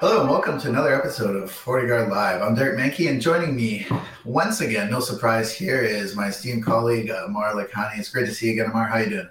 Hello and welcome to another episode of FortiGuard Live. I'm Derek Manky, and joining me once again, no surprise here, is my esteemed colleague Ammar Lakhani. It's great to see you again, Ammar. How you doing?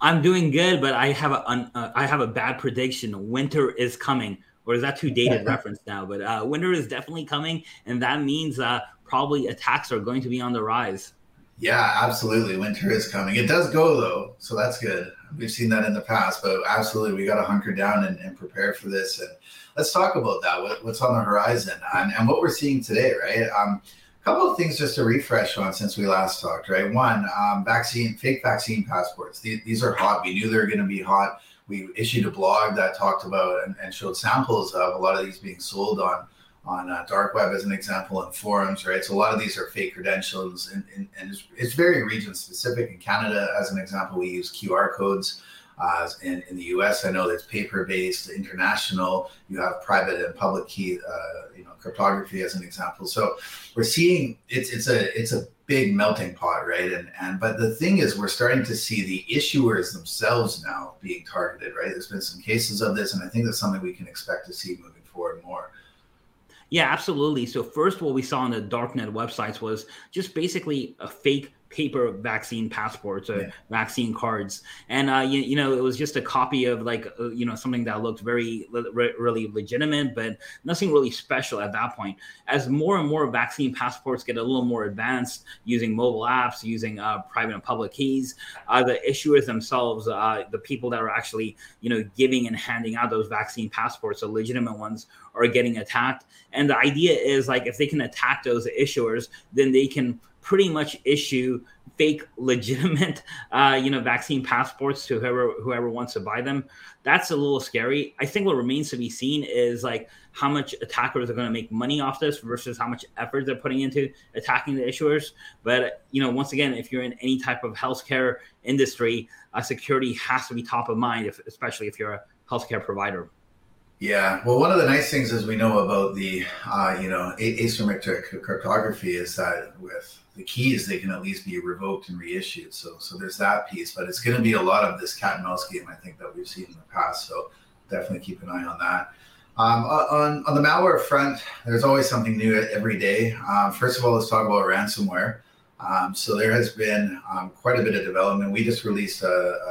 I'm doing good, but I have a uh, I have a bad prediction. Winter is coming, or is that too dated reference now? But uh, winter is definitely coming, and that means uh, probably attacks are going to be on the rise. Yeah, absolutely. Winter is coming. It does go though, so that's good. We've seen that in the past, but absolutely, we got to hunker down and, and prepare for this and let's talk about that. What, what's on the horizon and, and, what we're seeing today, right? Um, a couple of things just to refresh on since we last talked, right? One, um, vaccine, fake vaccine passports. These, these are hot. We knew they were going to be hot. We issued a blog that talked about and, and, showed samples of a lot of these being sold on on uh, dark web as an example and forums, right? So a lot of these are fake credentials, and, and, and it's, it's very region specific. In Canada, as an example, we use QR codes. Uh, in, in the US, I know that's paper based. International, you have private and public key, uh, you know, cryptography as an example. So we're seeing it's it's a it's a big melting pot, right? And and but the thing is, we're starting to see the issuers themselves now being targeted, right? There's been some cases of this, and I think that's something we can expect to see moving forward more. Yeah, absolutely. So first, what we saw on the darknet websites was just basically a fake paper vaccine passports or yeah. vaccine cards. And uh, you, you, know it was just a copy of like uh, you know something that looked very really legitimate but nothing really special at that point. As more and more vaccine passports get a little more advanced using mobile apps using uh, private and public keys uh, the issuers themselves uh, the people that are actually you know giving and handing out those vaccine passports the legitimate ones are getting attacked. And the idea is like if they can attack those issuers then they can pretty much issue fake legitimate uh, you know vaccine passports to whoever whoever wants to buy them. That's a little scary. I think what remains to be seen is like how much attackers are going to make money off this versus how much effort they're putting into attacking the issuers. But you know once again if you're in any type of healthcare industry uh, security has to be top of mind if, especially if you're a healthcare provider yeah, well, one of the nice things as we know about the uh, you know asymmetric cryptography is that with the keys they can at least be revoked and reissued. So so there's that piece, but it's going to be a lot of this cat and mouse game I think that we've seen in the past. So definitely keep an eye on that. Um, on on the malware front, there's always something new every day. Um, first of all, let's talk about ransomware. Um, so there has been um, quite a bit of development. We just released a,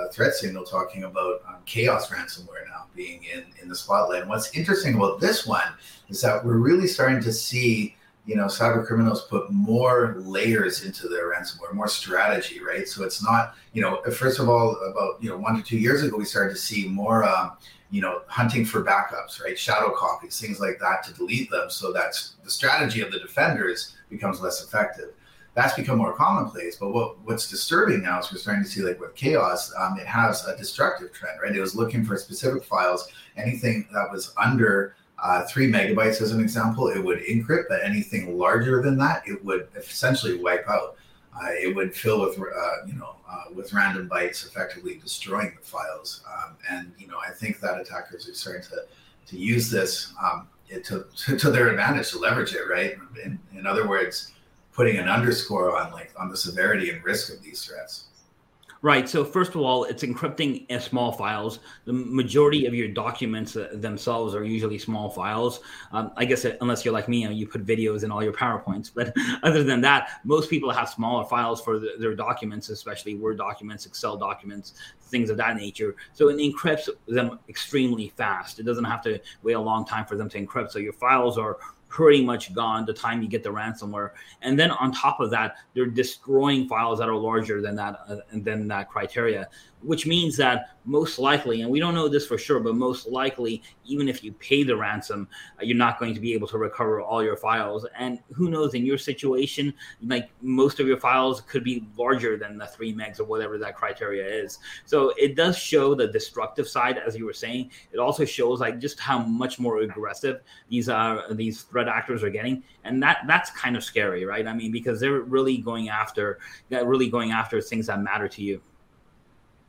a threat signal talking about um, chaos ransomware now being in, in the spotlight. And what's interesting about this one is that we're really starting to see, you know, cyber criminals put more layers into their ransomware, more strategy, right? So it's not, you know, first of all, about you know one to two years ago, we started to see more. Um, you know, hunting for backups, right? Shadow copies, things like that to delete them so that the strategy of the defenders becomes less effective that's become more commonplace. But what what's disturbing now is we're starting to see like with chaos, um, it has a destructive trend, right? It was looking for specific files, anything that was under uh, three megabytes, as an example, it would encrypt, but anything larger than that, it would essentially wipe out. Uh, it would fill with uh, you know uh, with random bytes, effectively destroying the files. Um, and you know I think that attackers are starting to to use this um, to, to, to their advantage to leverage it, right? In, in other words, putting an underscore on like on the severity and risk of these threats. Right. So first of all, it's encrypting small files. The majority of your documents uh, themselves are usually small files. Um, I guess uh, unless you're like me, and you put videos in all your PowerPoints. But other than that, most people have smaller files for the, their documents, especially Word documents, Excel documents, things of that nature. So it encrypts them extremely fast. It doesn't have to wait a long time for them to encrypt. So your files are pretty much gone the time you get the ransomware. And then on top of that, they're destroying files that are larger than that uh, than that criteria which means that most likely, and we don't know this for sure, but most likely, even if you pay the ransom, uh, you're not going to be able to recover all your files. And who knows, in your situation, like most of your files could be larger than the three megs or whatever that criteria is. So it does show the destructive side, as you were saying. It also shows like just how much more aggressive these are uh, these threat actors are getting, and that that's kind of scary, right? I mean, because they're really going after, really going after things that matter to you.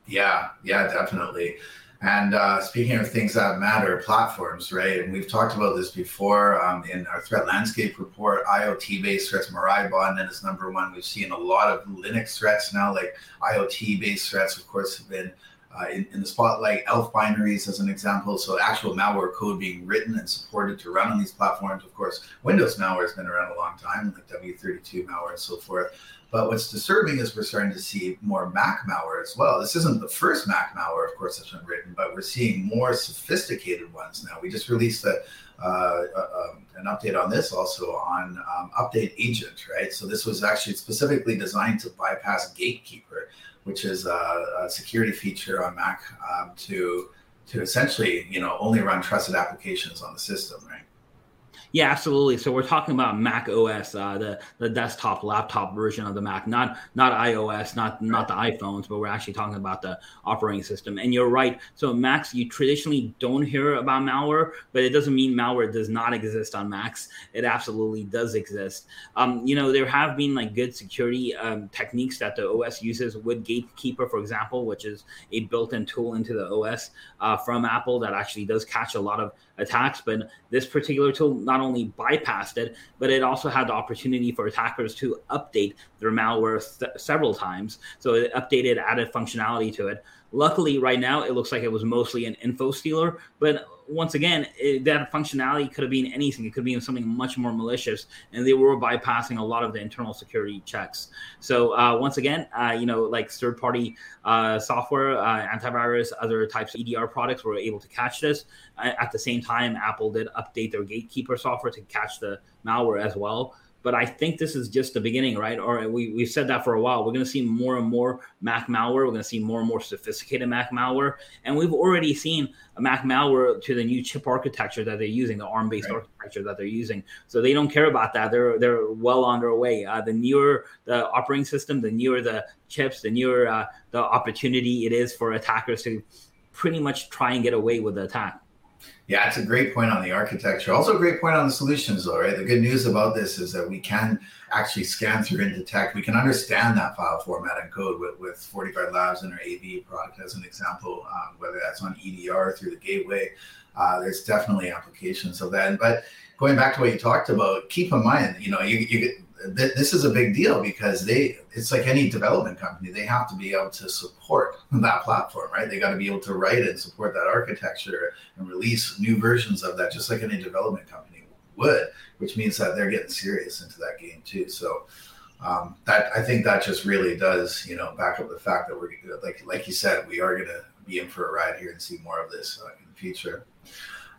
Yeah, yeah, definitely. And uh, speaking of things that matter, platforms, right? And we've talked about this before um, in our threat landscape report. IoT based threats, Mirai botnet is number one. We've seen a lot of Linux threats now, like IoT based threats, of course, have been uh, in, in, the spotlight, ELF binaries as an example. So actual malware code being written and supported to run on these platforms. Of course, Windows malware has been around a long time, like W32 malware and so forth. But what's disturbing is we're starting to see more Mac malware as well. This isn't the first Mac malware, of course, that's been written, but we're seeing more sophisticated ones now. We just released a, uh, um, an update on this also on um, Update Agent, right? So this was actually specifically designed to bypass Gatekeeper, which is a, a security feature on Mac um, to to essentially, you know, only run trusted applications on the system, right? Yeah, absolutely. So we're talking about Mac OS, uh, the the desktop laptop version of the Mac, not not iOS, not not the iPhones, but we're actually talking about the operating system. And you're right. So Macs, you traditionally don't hear about malware, but it doesn't mean malware does not exist on Macs. It absolutely does exist. Um, you know, there have been like good security um, techniques that the OS uses with Gatekeeper, for example, which is a built-in tool into the OS uh, from Apple that actually does catch a lot of attacks. But this particular tool not only bypassed it, but it also had the opportunity for attackers to update their malware th- several times. So it updated, added functionality to it. Luckily, right now, it looks like it was mostly an info stealer, but once again, it, that functionality could have been anything. It could be something much more malicious, and they were bypassing a lot of the internal security checks. So uh, once again, uh, you know, like third-party uh, software, uh, antivirus, other types of EDR products were able to catch this. at the same time, Apple did update their Gatekeeper software to catch the malware as well. But I think this is just the beginning, right? Or we, we've said that for a while. We're going to see more and more Mac malware. We're going to see more and more sophisticated Mac malware. And we've already seen a Mac malware to the new chip architecture that they're using, the ARM based right. architecture that they're using. So they don't care about that. They're, they're well on their way. Uh, the newer the operating system, the newer the chips, the newer uh, the opportunity it is for attackers to pretty much try and get away with the attack. Yeah, it's a great point on the architecture. Also, a great point on the solutions, though, right? The good news about this is that we can actually scan through and detect. We can understand that file format and code with, with FortiGuard Labs and our AV product as an example, um, whether that's on EDR through the gateway. Uh, there's definitely applications of that. But going back to what you talked about, keep in mind, you know, you, you th- this is a big deal because they it's like any development company they have to be able to support that platform right they got to be able to write and support that architecture and release new versions of that just like any development company would which means that they're getting serious into that game too so um, that I think that just really does you know back up the fact that we're like like you said we are going to be in for a ride here and see more of this uh, in the future.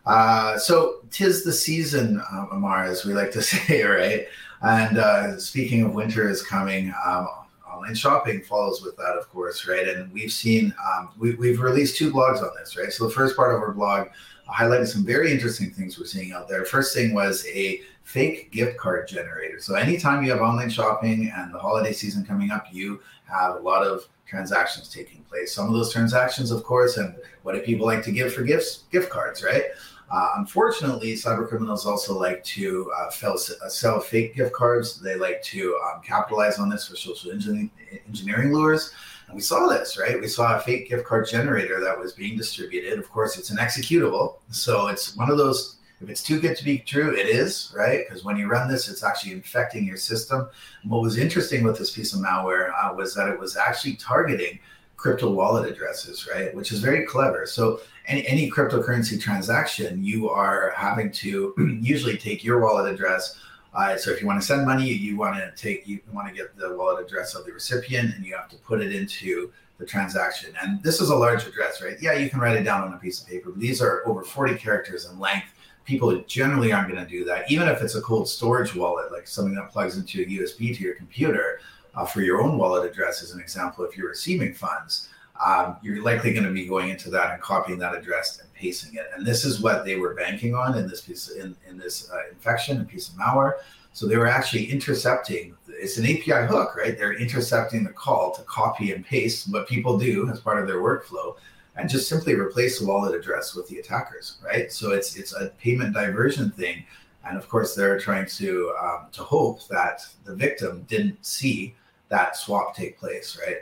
Uh, so tis the season, uh, Ammar, as we like to say, right? And uh, speaking of winter is coming, um, online shopping follows with that, of course, right? And we've seen, um, we, we've released two blogs on this, right? So the first part of our blog highlighted some very interesting things we're seeing out there. First thing was a fake gift card generator. So anytime you have online shopping and the holiday season coming up, you have a lot of transactions taking place. Some of those transactions, of course, and what do people like to give for gifts? Gift cards, right? Uh, unfortunately, cyber criminals also like to uh, sell, uh, sell, fake gift cards. They like to um, capitalize on this for social engineering, engineering lures. And we saw this, right? We saw a fake gift card generator that was being distributed. Of course, it's an executable. So it's one of those, if it's too good to be true, it is, right? Because when you run this, it's actually infecting your system. And what was interesting with this piece of malware uh, was that it was actually targeting crypto wallet addresses, right? Which is very clever. So any, any cryptocurrency transaction, you are having to usually take your wallet address. Uh, so if you want to send money, you want to take you want to get the wallet address of the recipient, and you have to put it into the transaction. And this is a large address, right? Yeah, you can write it down on a piece of paper, but these are over 40 characters in length. People generally aren't going to do that, even if it's a cold storage wallet, like something that plugs into a USB to your computer uh, for your own wallet address, as an example, if you're receiving funds, um, you're likely going to be going into that and copying that address and pasting it. And this is what they were banking on in this piece in, in this uh, infection and piece of malware. So they were actually intercepting. It's an API hook, right? They're intercepting the call to copy and paste what people do as part of their workflow, and just simply replace the wallet address with the attackers, right? So it's it's a payment diversion thing, and of course they're trying to um, to hope that the victim didn't see that swap take place, right?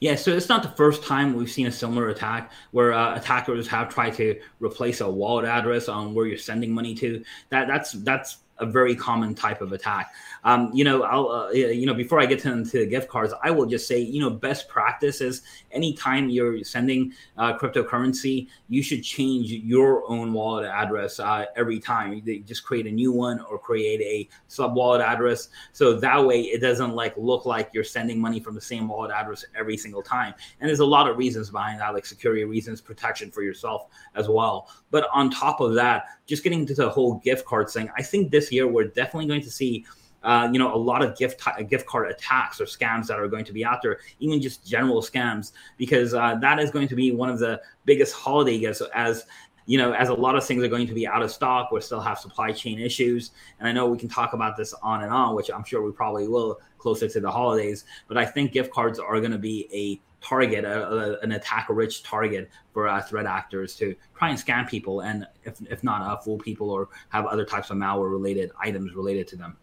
Yeah, so it's not the first time we've seen a similar attack where uh, attackers have tried to replace a wallet address on where you're sending money to. That that's that's a very common type of attack. Um, you know, I'll uh, you know before I get into the gift cards, I will just say you know best practice is anytime you're sending uh, cryptocurrency, you should change your own wallet address uh, every time. You just create a new one or create a sub wallet address, so that way it doesn't like look like you're sending money from the same wallet address every single time. And there's a lot of reasons behind that, like security reasons, protection for yourself as well. But on top of that, just getting to the whole gift card thing, I think this year we're definitely going to see. Uh, you know, a lot of gift gift card attacks or scams that are going to be out there, even just general scams, because uh, that is going to be one of the biggest holiday gifts. As you know, as a lot of things are going to be out of stock, we'll still have supply chain issues, and I know we can talk about this on and on, which I'm sure we probably will closer to the holidays. But I think gift cards are going to be a target, a, a, an attack-rich target for uh, threat actors to try and scam people, and if, if not, uh, fool people or have other types of malware-related items related to them.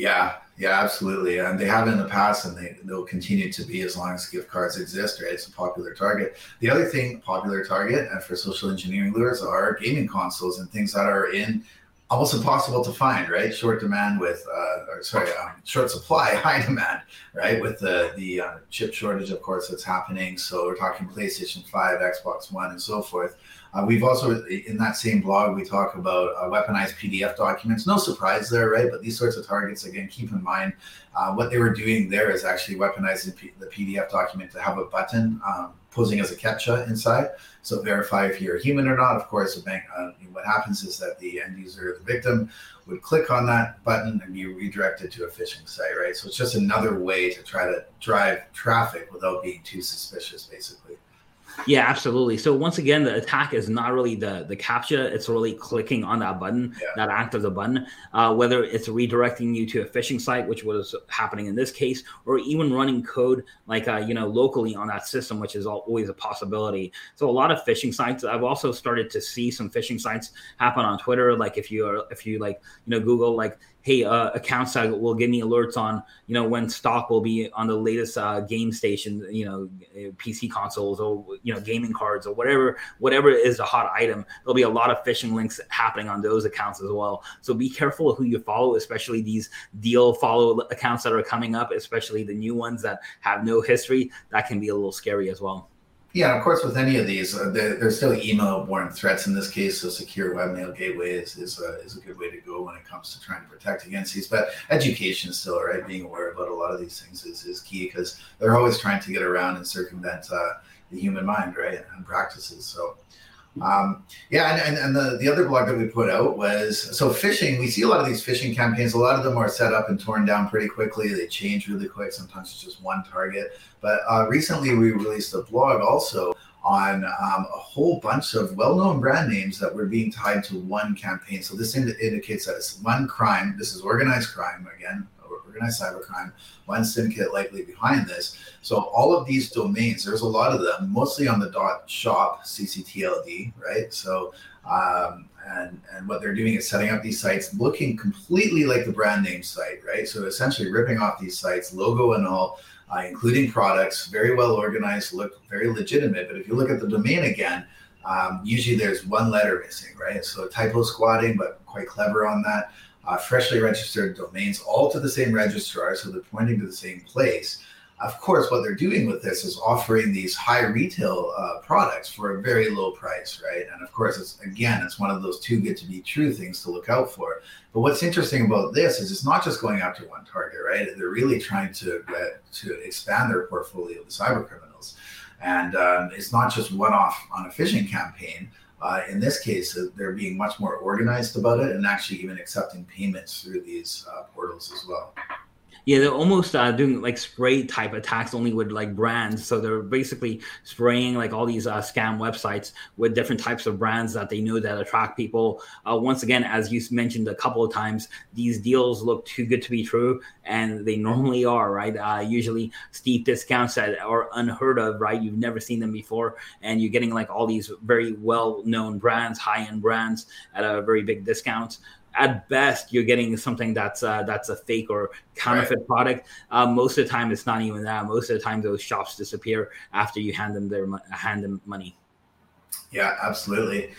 Yeah, yeah, absolutely, and they have in the past, and they they'll continue to be as long as gift cards exist. Right, it's a popular target. The other thing, popular target, and for social engineering lures are gaming consoles and things that are in almost impossible to find, right? Short demand with, uh, or sorry, um, short supply, high demand, right? With the the uh, chip shortage, of course, that's happening. So we're talking PlayStation Five, Xbox One, and so forth. Uh, we've also in that same blog we talk about uh, weaponized PDF documents. No surprise there, right? But these sorts of targets, again, keep in mind uh, what they were doing there is actually weaponizing the PDF document to have a button. Um, posing as a CAPTCHA inside. So verify if you're a human or not. Of course, the bank, uh, what happens is that the end user, the victim, would click on that button and be redirected to a phishing site, right? So it's just another way to try to drive traffic without being too suspicious, basically. Yeah, absolutely. So once again, the attack is not really the the CAPTCHA; it's really clicking on that button, yeah. that act of the button. Uh, whether it's redirecting you to a phishing site, which was happening in this case, or even running code like uh, you know locally on that system, which is always a possibility. So a lot of phishing sites. I've also started to see some phishing sites happen on Twitter. Like if you are if you like you know Google like hey, uh, accounts that will give me alerts on, you know, when stock will be on the latest uh, game station, you know, PC consoles or you know, gaming cards or whatever, whatever is a hot item. There'll be a lot of phishing links happening on those accounts as well. So be careful who you follow, especially these deal follow accounts that are coming up, especially the new ones that have no history. That can be a little scary as well. Yeah, of course, with any of these, uh, there's still email-borne threats in this case. So, secure webmail gateway is is a, is a good way to go when it comes to trying to protect against these. But education still, right? Being aware about a lot of these things is, is key because they're always trying to get around and circumvent uh, the human mind, right, and practices. So, um, yeah, and, and, and, the, the other blog that we put out was so phishing. We see a lot of these phishing campaigns. A lot of them are set up and torn down pretty quickly. They change really quick. Sometimes it's just one target. But uh, recently we released a blog also on um, a whole bunch of well-known brand names that were being tied to one campaign. So this ind- indicates that it's one crime. This is organized crime again, organized cybercrime, one syndicate likely behind this. So all of these domains, there's a lot of them, mostly on the dot shop ccTLD, right? So um, and and what they're doing is setting up these sites looking completely like the brand name site, right? So essentially ripping off these sites, logo and all, uh, including products, very well organized, look very legitimate. But if you look at the domain again, um, usually there's one letter missing, right? So typo squatting, but quite clever on that uh, freshly registered domains, all to the same registrar, so they're pointing to the same place. Of course, what they're doing with this is offering these high retail uh, products for a very low price, right? And of course, it's again, it's one of those too good to be true things to look out for. But what's interesting about this is it's not just going after one target, right? They're really trying to to expand their portfolio of cyber criminals, and um, it's not just one off on a phishing campaign uh, in this case, uh, they're being much more organized about it and actually even accepting payments through these uh, portals as well. Yeah, they're almost uh, doing like spray type attacks only with like brands. So they're basically spraying like all these uh, scam websites with different types of brands that they know that attract people. Uh, once again, as you mentioned a couple of times, these deals look too good to be true, and they normally are, right? Uh, usually steep discounts that are unheard of, right? You've never seen them before, and you're getting like all these very well known brands, high end brands at a very big discount at best you're getting something that's uh, that's a fake or counterfeit right. product. Uh, most of the time, it's not even that. Most of the time, those shops disappear after you hand them their hand them money. Yeah, absolutely.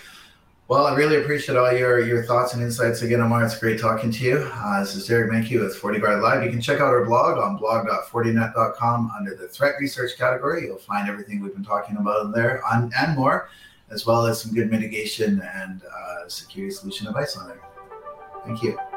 Well, I really appreciate all your, your thoughts and insights again, Ammar. It's great talking to you. Uh, this is Derek Manky with FortiGuard Live. You can check out our blog on blog.fortinet.com under the threat research category. You'll find everything we've been talking about in there on, and more, as well as some good mitigation and uh, security solution advice on there. Thank you.